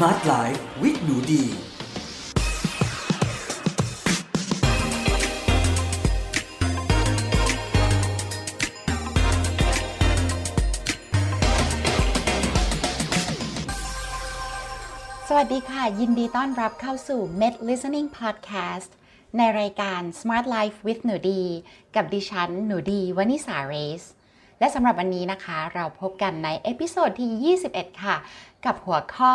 Smart Life with หนูดี สวัสดีค่ะ ยินดีต้อนรับเข้าสู่ Med Listening Podcast ในรายการ Smart Life with หนูดี กับดิฉัน หนูดีวนิษาเรซ และสำหรับวันนี้นะคะ เราพบกันใน episode ที่ 21 ค่ะ กับหัวข้อ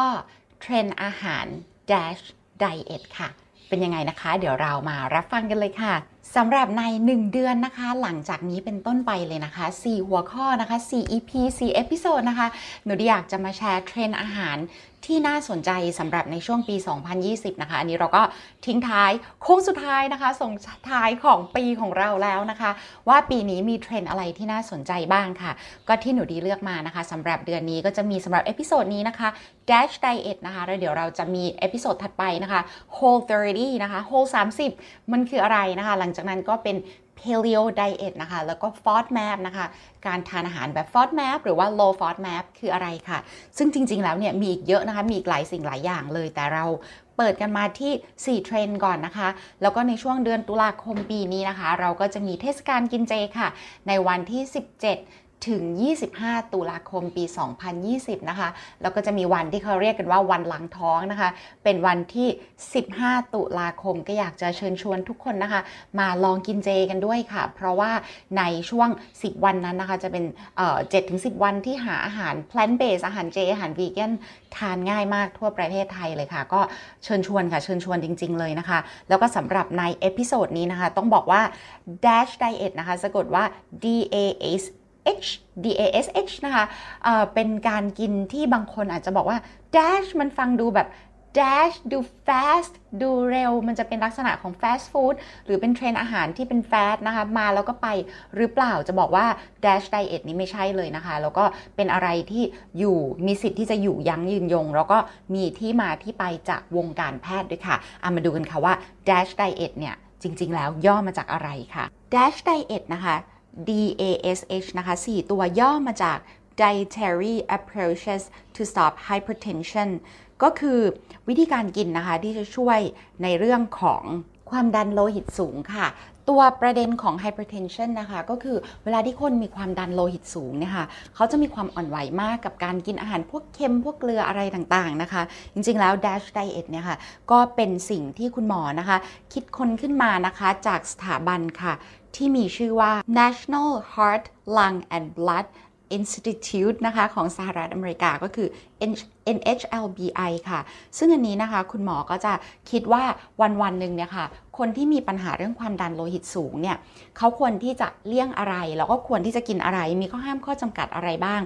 เทรนด์อาหาร dash diet ค่ะ เป็นยังไงนะคะ เดี๋ยวเรามารับฟังกันเลยค่ะสำหรับใน 1 เดือนนะคะ หลังจากนี้เป็นต้นไปเลยนะคะ 4 หัวข้อนะคะ 4 EP 4 episode นะคะ หนูอยากจะมาแชร์เทรนด์อาหาร ที่น่าสนใจสำหรับในช่วงปี 2020 นะคะ อันนี้เราก็ทิ้งท้ายโค้งสุดท้ายนะคะ ส่งท้ายของปีของเราแล้วนะคะ ว่าปีนี้มีเทรนด์อะไรที่น่าสนใจบ้างค่ะ ก็ที่หนูดีเลือกมานะคะสำหรับเดือนนี้ก็จะมีสำหรับ episode นี้นะคะ Dash Diet นะคะ แล้วเดี๋ยวเราจะมี episode ถัดไปนะคะ Whole 30 นะคะ Whole 30 มันคืออะไรนะคะ หลังจากนั้นก็เป็น Paleo Diet นะคะ แล้วก็ FODMAP นะคะ การทานอาหารแบบ FODMAP หรือว่า Low FODMAP คืออะไรค่ะ ซึ่งจริง ๆ แล้วเนี่ยมีอีกเยอะนะคะ มีอีกหลายสิ่งหลายอย่างเลย แต่เราเปิดกันมาที่ 4 เทรนด์ก่อนนะคะ แล้วก็ในช่วงเดือนตุลาคมปีนี้นะคะ เราก็จะมีเทศกาลกินเจค่ะ ในวันที่ 17 ถึง 25 ตุลาคมปี 2020 นะคะ แล้วก็จะมีวันที่เขาเรียกกันว่าวันหล้างท้องนะคะ เป็นวันที่ 15 ตุลาคมก็อยากจะเชิญชวนทุกคนนะคะ มาลองกินเจกันด้วยค่ะ เพราะว่าในช่วง 10 วันนั้นนะคะ จะเป็นเอ่อ7ถึง10วันที่หาอาหาร plant based อาหารเจ อาหารวีแกนทานง่ายมากทั่วประเทศไทยเลยค่ะ ก็เชิญชวนค่ะ เชิญชวนจริง ๆ เลยนะคะ แล้วก็สำหรับใน episode นี้นะคะ ต้องบอกว่า dash diet นะคะ สะกดว่า D A S H D A S H นะคะเเป็นการกินที่บางคนอาจจะบอกว่า dash มันฟังดูแบบ dash ดู fast ดูเร็ว มันจะเป็นลักษณะของ fast food หรือเป็นเทรนด์อาหารที่เป็น fast นะคะ มาแล้วก็ไปหรือเปล่าจะบอกว่า dash diet นี้ไม่ใช่เลยนะคะ แล้วก็เป็นอะไรที่อยู่มีสิทธิ์ที่จะอยู่ยั้งยืนยง แล้วก็มีที่มาที่ไปจากวงการแพทย์ด้วยค่ะเอามาดูกันค่ะว่า dash diet เนี่ยจริง ๆ แล้วย่อมาจากอะไรค่ะ dash diet นะคะ DASH นะคะ 4 ตัวย่อมาจาก Dietary Approaches to Stop Hypertension ก็คือวิธีการกินนะคะที่จะช่วยในเรื่องของความดันโลหิตสูงค่ะ ตัวประเด็นของ hypertension นะคะ ก็คือเวลาที่คนมีความดันโลหิตสูงเนี่ยค่ะเขาจะมีความอ่อนไหวมากกับการกินอาหารพวกเค็มพวกเกลืออะไรต่างๆนะคะ จริงๆแล้ว dash diet เนี่ยค่ะก็เป็นสิ่งที่คุณหมอนะคะ คิดค้นขึ้นมานะคะจากสถาบันค่ะ ที่มีชื่อว่า National Heart Lung and Blood Institute นะคะของสหรัฐอเมริกาก็คือ NHLBI ค่ะ ซึ่งอันนี้นะคะคุณหมอก็จะคิดว่าวันวันหนึ่งเนี่ยค่ะ คนที่มีปัญหาเรื่องความดันโลหิตสูงเนี่ยเขาควรที่จะเลี่ยงอะไร แล้วก็ควรที่จะกินอะไร มีข้อห้ามข้อจำกัดอะไรบ้าง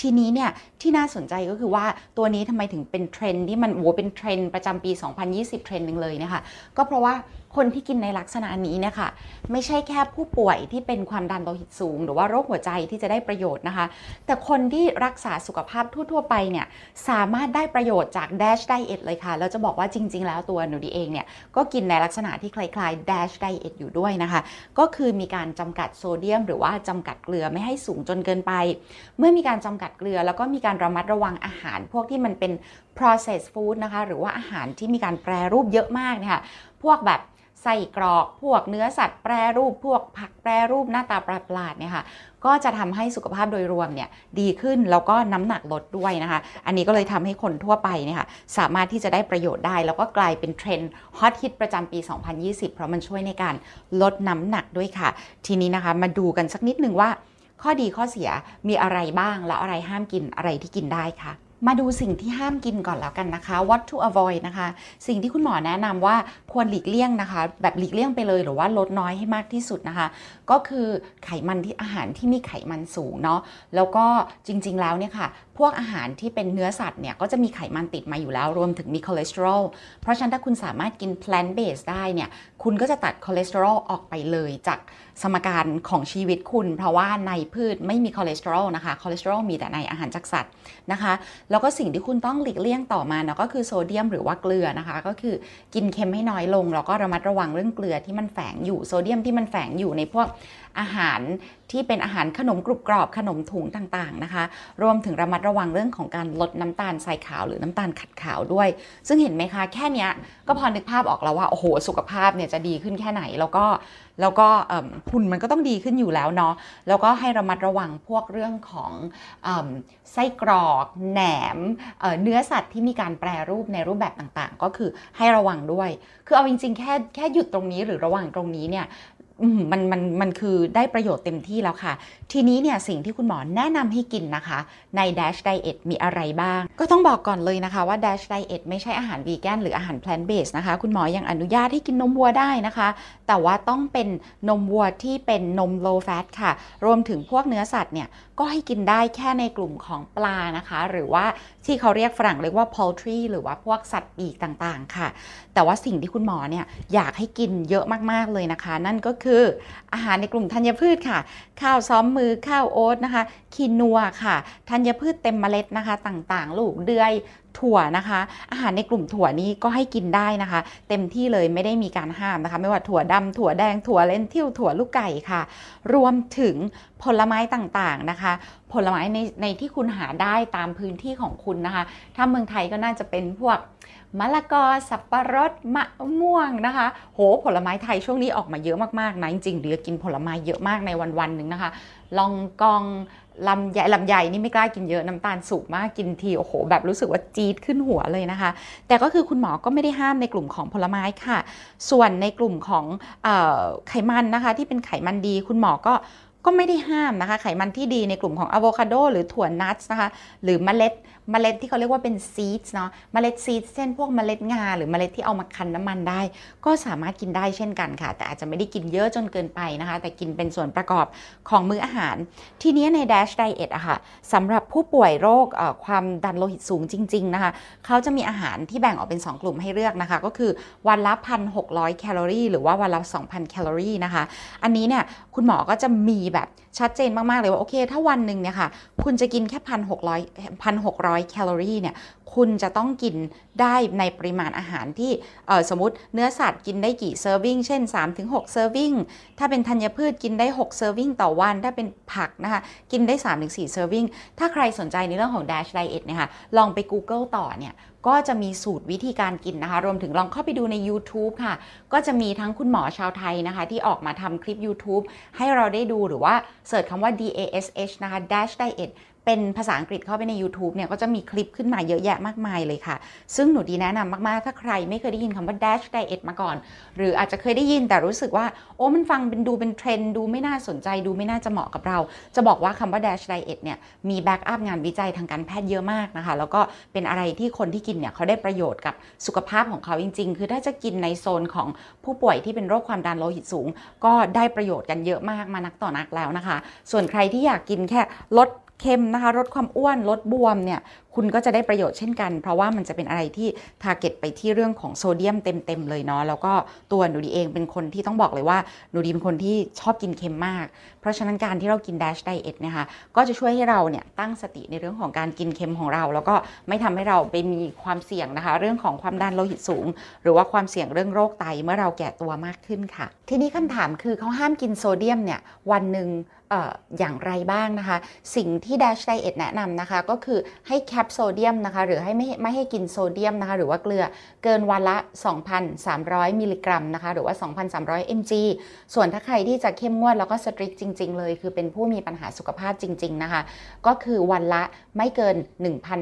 ทีนี้เนี่ยที่น่าสนใจก็คือว่าตัวนี้ทำไมถึงเป็นเทรนด์ที่มันโหเป็นเทรนด์ประจำปี 2020 เทรนด์หนึ่งเลยนะคะ ก็เพราะว่าคนที่กินในลักษณะนี้เนี่ยค่ะไม่ใช่แค่ผู้ป่วยที่เป็นความดันโลหิตสูง หรือว่าโรคหัวใจที่จะได้ประโยชน์นะคะ แต่คนที่รักษาสุขภาพทั่ว ๆ ไปเนี่ยสามารถได้ประโยชน์จาก Dash Diet เลยค่ะ แล้วจะบอกว่าจริง ๆ แล้วตัวหนูดีเองเนี่ย ก็กินในลักษณะที่คล้ายๆ Dash Diet อยู่ด้วยนะคะ ก็คือมีการจำกัดโซเดียม หรือว่าจำกัดเกลือไม่ให้สูงจนเกินไป เมื่อมีการจำกัดเกลือ แล้วก็มีการระมัดระวังอาหาร พวกที่มันเป็น processed food นะคะ หรือว่าอาหารที่มีการแปรรูปเยอะมากเนี่ยค่ะพวกแบบ ไส้กรอก พวกเนื้อสัตว์แปรรูป พวกผักแปรรูปหน้าตาประหลาดเนี่ยค่ะก็จะทำให้สุขภาพโดยรวมเนี่ยดีขึ้นแล้วก็น้ำหนักลดด้วยนะคะ อันนี้ก็เลยทำให้คนทั่วไปเนี่ยค่ะสามารถที่จะได้ประโยชน์ได้ แล้วก็กลายเป็นเทรนด์ฮอตฮิตประจำปี 2020 เพราะมันช่วยในการลดน้ำหนักด้วยค่ะ ทีนี้นะคะมาดูกันสักนิดนึงว่า ข้อดีข้อเสียมีอะไรบ้างแล้วอะไรห้ามกินอะไรที่กินได้ค่ะ มาดูสิ่งที่ห้ามกินก่อนแล้วกันนะคะ what to avoid นะคะ สิ่งที่คุณหมอแนะนำว่าควรหลีกเลี่ยงนะคะ แบบหลีกเลี่ยงไปเลยหรือว่าลดน้อยให้มากที่สุดนะคะ ก็คือไขมันที่อาหารที่มีไขมันสูงเนาะแล้วก็จริง ๆ แล้วเนี่ยค่ะ พวกอาหารที่เป็นเนื้อสัตว์เนี่ยก็จะมีไขมันติดมาอยู่แล้วรวมถึงมีคอเลสเตอรอลเพราะฉะนั้นถ้าคุณสามารถกิน plant based ได้เนี่ย คุณก็จะตัดคอเลสเตอรอลออกไปเลยจากสมการของชีวิตคุณ เพราะว่าในพืชไม่มีคอเลสเตอรอลนะคะคอเลสเตอรอลมีแต่ในอาหารจากสัตว์นะคะแล้วก็สิ่งที่คุณต้องหลีกเลี่ยงต่อมาเนาะก็คือโซเดียมหรือว่าเกลือนะคะ ก็คือกินเค็มให้น้อยลง แล้วก็ระมัดระวังเรื่องเกลือที่มันแฝงอยู่โซเดียมที่มันแฝงอยู่ในพวกอาหารที่เป็นอาหารขนมกรุบกรอบขนมถุงต่างๆนะคะ รวมถึงระมัดระวังเรื่องของการลดน้ำตาลทรายขาวหรือน้ำตาลขัดขาวด้วย ซึ่งเห็นไหมคะแค่นี้ก็พอนึกภาพออกแล้วว่าโอ้โหสุขภาพเนี่ยจะดีขึ้นแค่ไหน แล้วก็แล้วก็หุ่นมันก็ต้องดีขึ้นอยู่แล้วเนาะแล้วก็ให้ระมัดระวังพวกเรื่องของไส้กรอกแหนมเนื้อสัตว์ที่มีการแปรรูปในรูปแบบต่างๆ ก็คือให้ระวังด้วย คือเอาจริงๆแค่แค่หยุดตรงนี้หรือระวังตรงนี้เนี่ย มันมันมันคือได้ประโยชน์เต็มที่แล้วค่ะ ทีนี้เนี่ยสิ่งที่คุณหมอแนะนำให้กินนะคะ ใน Dash Diet มีอะไรบ้าง ก็ต้องบอกก่อนเลยนะคะว่า Dash Diet ไม่ใช่อาหารวีแกนหรืออาหาร plant based นะคะ คุณหมอยังอนุญาตให้กินนมวัวได้นะคะ แต่ว่าต้องเป็นนมวัวที่เป็นนม low fat ค่ะ รวมถึงพวกเนื้อสัตว์เนี่ยก็ให้กินได้แค่ในกลุ่มของปลานะคะ หรือว่าที่เขาเรียกฝรั่งเรียกว่า poultry หรือว่าพวกสัตว์ปีกต่างๆ ค่ะ แต่ว่าสิ่งที่คุณหมอเนี่ยอยากให้กินเยอะมากๆเลยนะคะ นั่นก็คืออาหารในกลุ่มธัญพืชค่ะ ข้าวซ้อมมือข้าวโอ๊ตนะคะคีนัวค่ะธัญพืชเต็มเมล็ดนะคะ ต่างๆ ลูกเดือยถั่วนะคะ อาหารในกลุ่มถั่วนี้ก็ให้กินได้นะคะ เต็มที่เลยไม่ได้มีการห้ามนะคะ ไม่ว่าถั่วดำถั่วแดงถั่วเลนทิวถั่วลูกไก่ค่ะ รวมถึงผลไม้ต่างๆนะคะ ผลไม้ในในที่คุณหาได้ตามพื้นที่ของคุณนะคะ ถ้าเมืองไทยก็น่าจะเป็นพวก มะละกอ สับปะรด มะม่วงนะคะ โห ผลไม้ไทยช่วงนี้ออกมาเยอะมากๆนะ จริงๆเดี๋ยวกินผลไม้เยอะมากในวันๆหนึ่งนะคะ ลองกองลำใหญ่ลำใหญ่นี่ไม่กล้ากินเยอะน้ำตาลสูงมากกินทีโอ้โห แบบรู้สึกว่าจี๊ดขึ้นหัวเลยนะคะ แต่ก็คือคุณหมอก็ไม่ได้ห้ามในกลุ่มของผลไม้ค่ะ ส่วนในกลุ่มของออไขมันนะคะ ที่เป็นไขมันดี คุณหมอก็ก็ไม่ได้ห้ามนะคะ ไขมันที่ดีในกลุ่มของอะโวคาโดหรือถั่วนัทนะคะ หรือเมล็ด เมล็ดที่เขาเรียกว่าเป็นซีดเนาะเมล็ดซีดเช่นพวกเมล็ดงาหรือเมล็ดที่เอามาคั้นน้ำมันได้ ก็สามารถกินได้เช่นกันค่ะ แต่อาจจะไม่ได้กินเยอะจนเกินไปนะคะ แต่กินเป็นส่วนประกอบของมื้ออาหาร ทีนี้ใน Dash Diet อะค่ะสำหรับผู้ป่วยโรคความดันโลหิตสูงจริง ๆ นะคะ เขาจะมีอาหารที่แบ่งออกเป็น 2 กลุ่มให้เลือกนะคะ ก็คือวันละ 1,600 แคลอรี่ หรือว่าวันละ 2,000 แคลอรี่นะคะ อันนี้เนี่ยคุณหมอก็จะมีแบบชัดเจนมาก ๆ เลยว่า โอเค ถ้าวันหนึ่งเนี่ยค่ะ คุณจะกินแค่พันหกร้อยแคลอรี่เนี่ยคุณจะต้องกินได้ในปริมาณอาหารที่สมมติเนื้อสัตว์กินได้กี่ serving เช่น 3-6 serving ถ้าเป็นธัญพืชกินได้ 6 serving ต่อวัน ถ้าเป็นผักนะคะ กินได้ 3-4 serving ถ้าใครสนใจในเรื่องของ Dash Diet เนี่ยค่ะลองไป Google ต่อเนี่ยก็จะมีสูตรวิธีการกินนะคะ รวมถึงลองเข้าไปดูใน YouTube ค่ะ ก็จะมีทั้งคุณหมอชาวไทยนะคะ ที่ออกมาทำคลิป YouTube ให้เราได้ดูหรือว่าเสิร์ชคำว่า DASH นะคะ Dash Diet เป็นภาษาอังกฤษเข้าไปใน YouTube เนี่ยก็จะมีคลิปขึ้นมาเยอะแยะมากมายเลยค่ะ ซึ่งหนูดีแนะนำมาก ๆ ถ้าใครไม่เคยได้ยินคำว่า dash diet มาก่อน หรืออาจจะเคยได้ยินแต่รู้สึกว่า โอ้มันฟังเป็นดูเป็นเทรนด์ดูไม่น่าสนใจดูไม่น่าจะเหมาะกับเรา จะบอกว่าคำว่า dash diet เนี่ยมี backup งานวิจัยทางการแพทย์เยอะมากนะคะ แล้วก็เป็นอะไรที่คนที่กินเนี่ยเขาได้ประโยชน์กับสุขภาพของเขาจริง ๆ คือถ้าจะกินในโซนของผู้ป่วยที่เป็นโรคความดันโลหิตสูง ก็ได้ประโยชน์กันเยอะมากมานักต่อนักแล้วนะคะ ส่วนใครที่อยากกินแค่ลด เค็มนะคะลดความอ้วนลดบวมเนี่ยคุณก็จะได้ประโยชน์เช่นกัน เพราะว่ามันจะเป็นอะไรที่ target ไปที่เรื่องของโซเดียมเต็มๆเลยเนาะแล้วก็ตัวหนูดีเองเป็นคนที่ต้องบอกเลยว่าหนูดีเป็นคนที่ชอบกินเค็มมาก เพราะฉะนั้นการที่เรากิน Dash Diet นะคะก็จะช่วยให้เราเนี่ยตั้งสติในเรื่องของการกินเค็มของเรา แล้วก็ไม่ทำให้เราไปมีความเสี่ยงนะคะ เรื่องของความดันโลหิตสูง หรือว่าความเสี่ยงเรื่องโรคไตเมื่อเราแก่ตัวมากขึ้นค่ะ ทีนี้คำถามคือเขาห้ามกินโซเดียมเนี่ยวันหนึ่ง อย่างไรบ้างนะคะ สิ่งที่ Dash Diet แนะนำนะคะ ก็คือให้ cap โซเดียมนะคะ หรือให้ไม่ไม่ให้กินโซเดียมนะคะ หรือว่าเกลือเกินวันละ 2,300 มิลลิกรัมนะคะ หรือว่า 2,300 mg ส่วนถ้าใครที่จะเข้มงวดแล้วก็สตริกจริง ๆ เลย คือเป็นผู้มีปัญหาสุขภาพจริง ๆ นะคะ ก็คือวันละไม่เกิน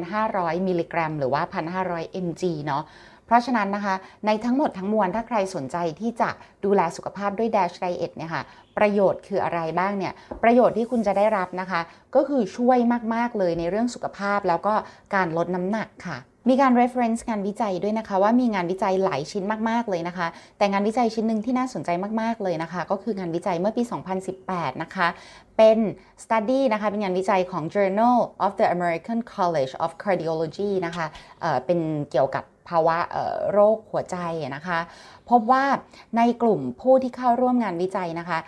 1,500 มิลลิกรัม หรือว่า 1,500 mg เนาะ เพราะฉะนั้นนะคะ ในทั้งหมดทั้งมวลถ้าใครสนใจที่จะดูแลสุขภาพด้วย Dash Diet เนี่ยค่ะประโยชน์คืออะไรบ้างเนี่ย ประโยชน์ที่คุณจะได้รับนะคะ ก็คือช่วยมาก ๆ เลยในเรื่องสุขภาพแล้วก็การลดน้ำหนักค่ะมีการ reference งานวิจัยด้วยนะคะ ว่ามีงานวิจัยหลายชิ้นมากๆเลยนะคะ แต่งานวิจัยชิ้นหนึ่งที่น่าสนใจมากๆเลยนะคะ ก็คืองานวิจัยเมื่อปี 2018 นะคะ เป็น study นะคะ เป็นงานวิจัยของ Journal of the American College of Cardiology นะคะเเป็นเกี่ยวกับ ภาวะโรคหัวใจนะคะ พบว่าในกลุ่มผู้ที่เข้าร่วมงานวิจัยนะคะ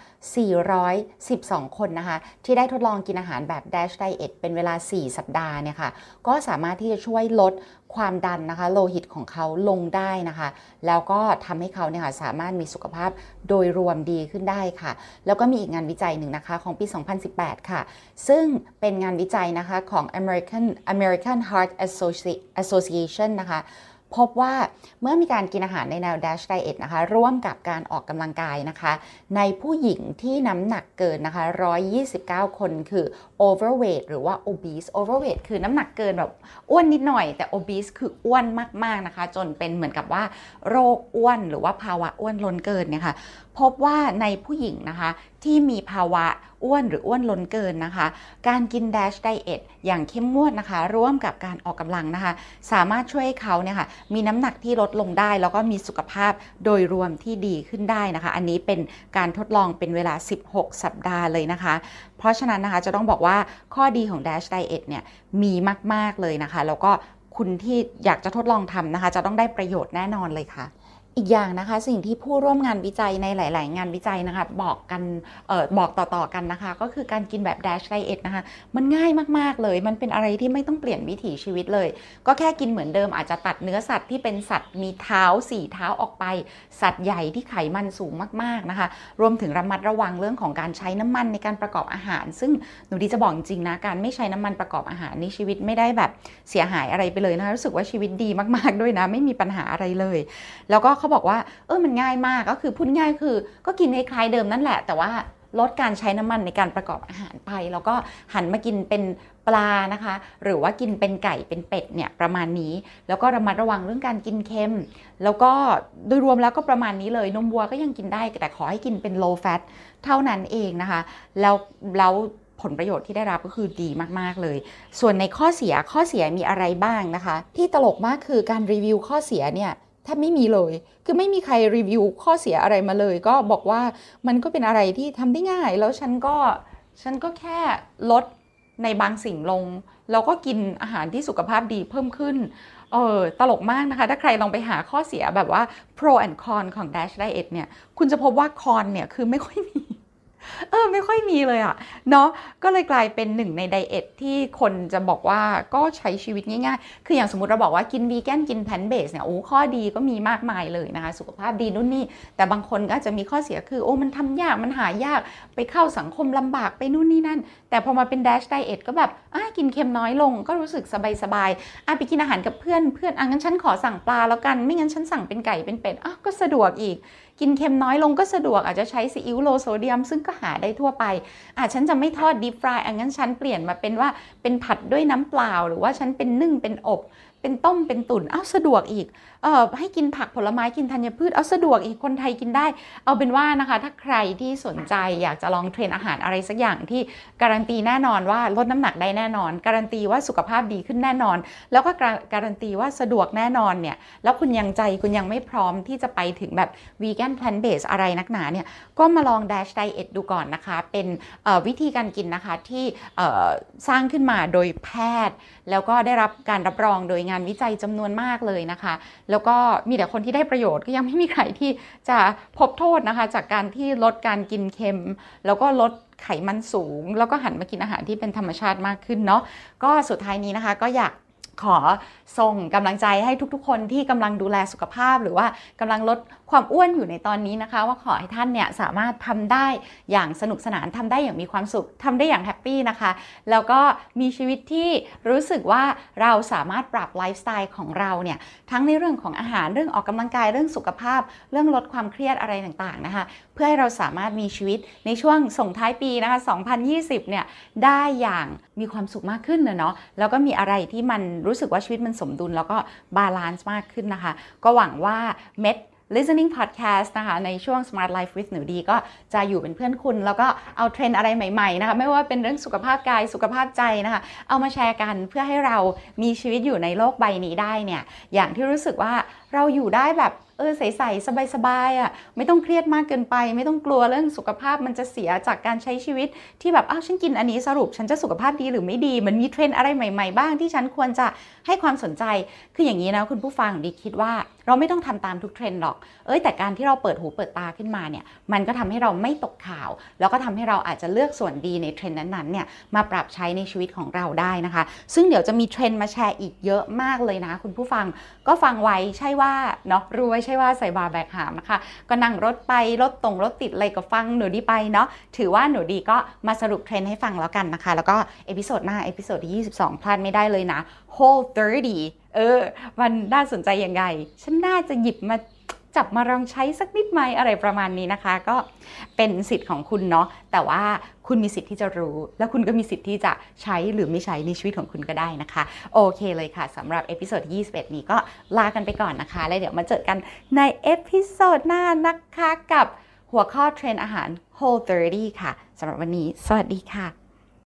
412 คนนะคะ ที่ได้ทดลองกินอาหารแบบ Dash Diet เป็นเวลา 4 สัปดาห์เนี่ยค่ะ ก็สามารถที่จะช่วยลดความดันนะคะโลหิตของเขาลงได้นะคะ แล้วก็ทำให้เขาเนี่ยค่ะสามารถมีสุขภาพโดยรวมดีขึ้นได้ค่ะ แล้วก็มีอีกงานวิจัยหนึ่งนะคะของปี 2018 ค่ะ ซึ่งเป็นงานวิจัยนะคะของ American American Heart Association นะคะ พบว่าเมื่อมีการกินอาหารในแนว Dash Diet นะคะ ร่วมกับการออกกำลังกายนะคะ ในผู้หญิงที่น้ำหนักเกินนะคะ 129 คนคือ overweight หรือว่า obese overweight คือน้ำหนักเกินแบบอ้วนนิดหน่อย แต่ obese คืออ้วนมาก ๆ นะคะ จนเป็นเหมือนกับว่า โรคอ้วนหรือว่าภาวะอ้วนล้นเกินเนี่ยค่ะ พบว่าในผู้หญิงนะคะ ที่มีภาวะอ้วนหรืออ้วนล้นเกินนะคะ การกิน Dash Diet อย่างเข้มงวดนะคะ ร่วมกับการออกกำลังนะคะ สามารถช่วยให้เขาเนี่ยค่ะมีน้ำหนักที่ลดลงได้ แล้วก็มีสุขภาพโดยรวมที่ดีขึ้นได้นะคะ อันนี้เป็นการทดลองเป็นเวลา 16 สัปดาห์เลยนะคะ เพราะฉะนั้นนะคะจะต้องบอกว่าข้อดีของ Dash Diet เนี่ยมีมาก ๆ เลยนะคะ แล้วก็คุณที่อยากจะทดลองทำนะคะ จะต้องได้ประโยชน์แน่นอนเลยค่ะ อีกอย่างนะคะสิ่งที่ผู้ร่วมงานวิจัยในหลาย ๆ งานวิจัยนะคะบอกกันออบอกต่อ ๆ กันนะคะ ก็คือการกินแบบ dash diet นะคะมันง่ายมาก ๆ เลย มันเป็นอะไรที่ไม่ต้องเปลี่ยนวิถีชีวิตเลย ก็แค่กินเหมือนเดิมอาจจะตัดเนื้อสัตว์ที่เป็นสัตว์มีเท้าสี่เท้าออกไป สัตว์ใหญ่ที่ไขมันสูงมาก ๆ นะคะ รวมถึงระมัดระวังเรื่องของการใช้น้ำมันในการประกอบอาหาร ซึ่งหนูดีจะบอกจริงนะการไม่ใช้น้ำมันประกอบอาหารในชีวิตไม่ได้แบบเสียหายอะไรไปเลยนะคะรู้สึกว่าชีวิตดีมาก ๆ ด้วยนะไม่มีปัญหาอะไรเลย แล้วก็เขาบอกว่า เออมันง่ายมากก็คือพูดง่ายคือ ก็กินคล้ายเดิมนั่นแหละ แต่ว่าลดการใช้น้ำมันในการประกอบอาหารไป แล้วก็หันมากินเป็นปลานะคะ หรือว่ากินเป็นไก่เป็นเป็ดเนี่ยประมาณนี้ แล้วก็ระมัดระวังเรื่องการกินเค็ม แล้วก็โดยรวมแล้วก็ประมาณนี้เลยนมวัวก็ยังกินได้ แต่ขอให้กินเป็น low fat เท่านั้นเองนะคะ แล้วแล้วผลประโยชน์ที่ได้รับก็คือดีมาก ๆ เลย ส่วนในข้อเสียข้อเสียมีอะไรบ้างนะคะ ที่ตลกมากคือการรีวิวข้อเสียเนี่ย แทบไม่มีเลย คือไม่มีใครรีวิวข้อเสียอะไรมาเลย ก็บอกว่ามันก็เป็นอะไรที่ทำได้ง่าย แล้วฉันก็ฉันก็แค่ลดในบางสิ่งลง แล้วก็กินอาหารที่สุขภาพดีเพิ่มขึ้น เออตลกมากนะคะ ถ้าใครลองไปหาข้อเสียแบบว่า pro and con ของ Dash Diet เนี่ย คุณจะพบว่า con เนี่ยคือไม่ค่อยมี เออไม่ค่อยมีเลยอะเนาะก็เลยกลายเป็นหนึ่งใน diet ที่คนจะบอกว่าก็ใช้ชีวิตง่ายๆ คืออย่างสมมติเราบอกว่ากินวีแกนกิน plant based เนี่ยโอ้ข้อดีก็มีมากมายเลยนะคะ สุขภาพดีนู่นนี่ แต่บางคนก็จะมีข้อเสียคือ โอ้มันทำยากมันหายากไปเข้าสังคมลำบากไปนู่นนี่นั่น แต่พอมาเป็นดัชไดเอทก็แบบอะกินเค็มน้อยลงก็รู้สึกสบายๆอะไปกินอาหารกับเพื่อนเพื่อนอะงั้นฉันขอสั่งปลาแล้วกันไม่งั้นฉันสั่งเป็นไก่เป็นเป็ดอะก็สะดวกอีก กินเค็มน้อยลงก็สะดวกอาจจะใช้ซีอิ๊วโลโซเดียม ซึ่งก็หาได้ทั่วไปอาจฉันจะไม่ทอดดีฟรายอันนั้นฉันเปลี่ยนมาเป็นว่าเป็นผัดด้วยน้ำเปล่า หรือว่าฉันเป็นนึ่งเป็นอบ เป็นต้มเป็นตุ๋นเอาสะดวกอีก ให้กินผักผลไม้กินธัญพืชเอาสะดวกอีกคนไทยกินได้ เอาเป็นว่านะคะ ถ้าใครที่สนใจอยากจะลองเทรนด์อาหารอะไรสักอย่างที่การันตีแน่นอนว่าลดน้ำหนักได้แน่นอน การันตีว่าสุขภาพดีขึ้นแน่นอน แล้วก็การันตีว่าสะดวกแน่นอนเนี่ยแล้วคุณยังใจคุณยังไม่พร้อมที่จะไปถึงแบบ vegan plant based อะไรนักหนาเนี่ยก็มาลอง Dash Diet ดูก่อนนะคะ เป็นวิธีการกินนะคะที่สร้างขึ้นมาโดยแพทย์ แล้วก็ได้รับการรับรองโดยงานวิจัยจำนวนมากเลยนะคะแล้วก็มีแต่คนที่ได้ประโยชน์ก็ยังไม่มีใครที่จะพบโทษนะคะ จากการที่ลดการกินเค็ม แล้วก็ลดไขมันสูง แล้วก็หันมากินอาหารที่เป็นธรรมชาติมากขึ้นเนาะก็สุดท้ายนี้นะคะ ก็อยาก ขอส่งกำลังใจให้ทุกๆ คนที่กำลังดูแลสุขภาพ หรือว่ากำลังลดความอ้วนอยู่ในตอนนี้นะคะ ว่าขอให้ท่านเนี่ยสามารถทำได้อย่างสนุกสนานทำได้อย่างมีความสุขทำได้อย่าง happy นะคะ แล้วก็มีชีวิตที่รู้สึกว่าเราสามารถปรับไลฟ์สไตล์ของเราเนี่ยทั้งในเรื่องของอาหารเรื่องออกกำลังกายเรื่องสุขภาพ เรื่องลดความเครียดอะไรต่างๆนะคะ เพื่อให้เราสามารถมีชีวิตในช่วงส่งท้ายปีนะคะ 2020 เนี่ยได้อย่างมีความสุขมากขึ้นเนาะแล้วก็มีอะไรที่มันรู้สึกว่าชีวิตมันสมดุลแล้วก็ balance มากขึ้นนะคะ ก็หวังว่าเม็ด listening podcast นะคะ ในช่วง smart life with หนูดี ก็จะอยู่เป็นเพื่อนคุณ แล้วก็เอาเทรนด์อะไรใหม่ๆนะคะไม่ว่าเป็นเรื่องสุขภาพกายสุขภาพใจนะคะ เอามาแชร์กันเพื่อให้เรามีชีวิตอยู่ในโลกใบนี้ได้เนี่ยอย่างที่รู้สึกว่า เราอยู่ได้แบบเออใสๆสบายๆอะไม่ต้องเครียดมากเกินไป ไม่ต้องกลัวเรื่องสุขภาพมันจะเสียจากการใช้ชีวิต ที่แบบอ้าวฉันกินอันนี้สรุป ฉันจะสุขภาพดีหรือไม่ดี มันมีเทรนด์อะไรใหม่ๆบ้างที่ฉันควรจะให้ความสนใจ คืออย่างนี้นะคุณผู้ฟังดีคิดว่าเราไม่ต้องทำตามทุกเทรนด์หรอก เอ้ยแต่การที่เราเปิดหูเปิดตาขึ้นมาเนี่ยมันก็ทำให้เราไม่ตกข่าว แล้วก็ทำให้เราอาจจะเลือกส่วนดีในเทรนด์นั้นๆเนี่ยมาปรับใช้ในชีวิตของเราได้นะคะ ซึ่งเดี๋ยวจะมีเทรนด์มาแชร์อีกเยอะมากเลยนะ คุณผู้ฟังก็ฟังไว้ใช่ว่าเนาะรู้ไว้ใช่ว่าใส่บ่าแบกหามนะคะ ก็นั่งรถไปรถตรงรถติดอะไรก็ฟังหนูดีไปเนาะถือว่าหนูดีก็มาสรุปเทรนด์ให้ฟังแล้วกันนะคะ แล้วก็episode หน้า episode ที่ 22 พลาดไม่ได้เลยนะ whole 30 เออ มันน่าสนใจยังไง ฉันน่าจะหยิบมา จับมาลองใช้สักนิดไหมอะไรประมาณนี้นะคะ ก็เป็นสิทธิ์ของคุณเนาะแต่ว่าคุณมีสิทธิ์ที่จะรู้ แล้วคุณก็มีสิทธิ์ที่จะใช้หรือไม่ใช้ในชีวิตของคุณก็ได้นะคะ โอเคเลยค่ะสำหรับ episode ที่21 นี้ก็ลากันไปก่อนนะคะ แล้วเดี๋ยวมาเจอกันใน episode หน้านะคะกับหัวข้อเทรนด์อาหาร Whole 30 ค่ะสำหรับวันนี้ สวัสดีค่ะ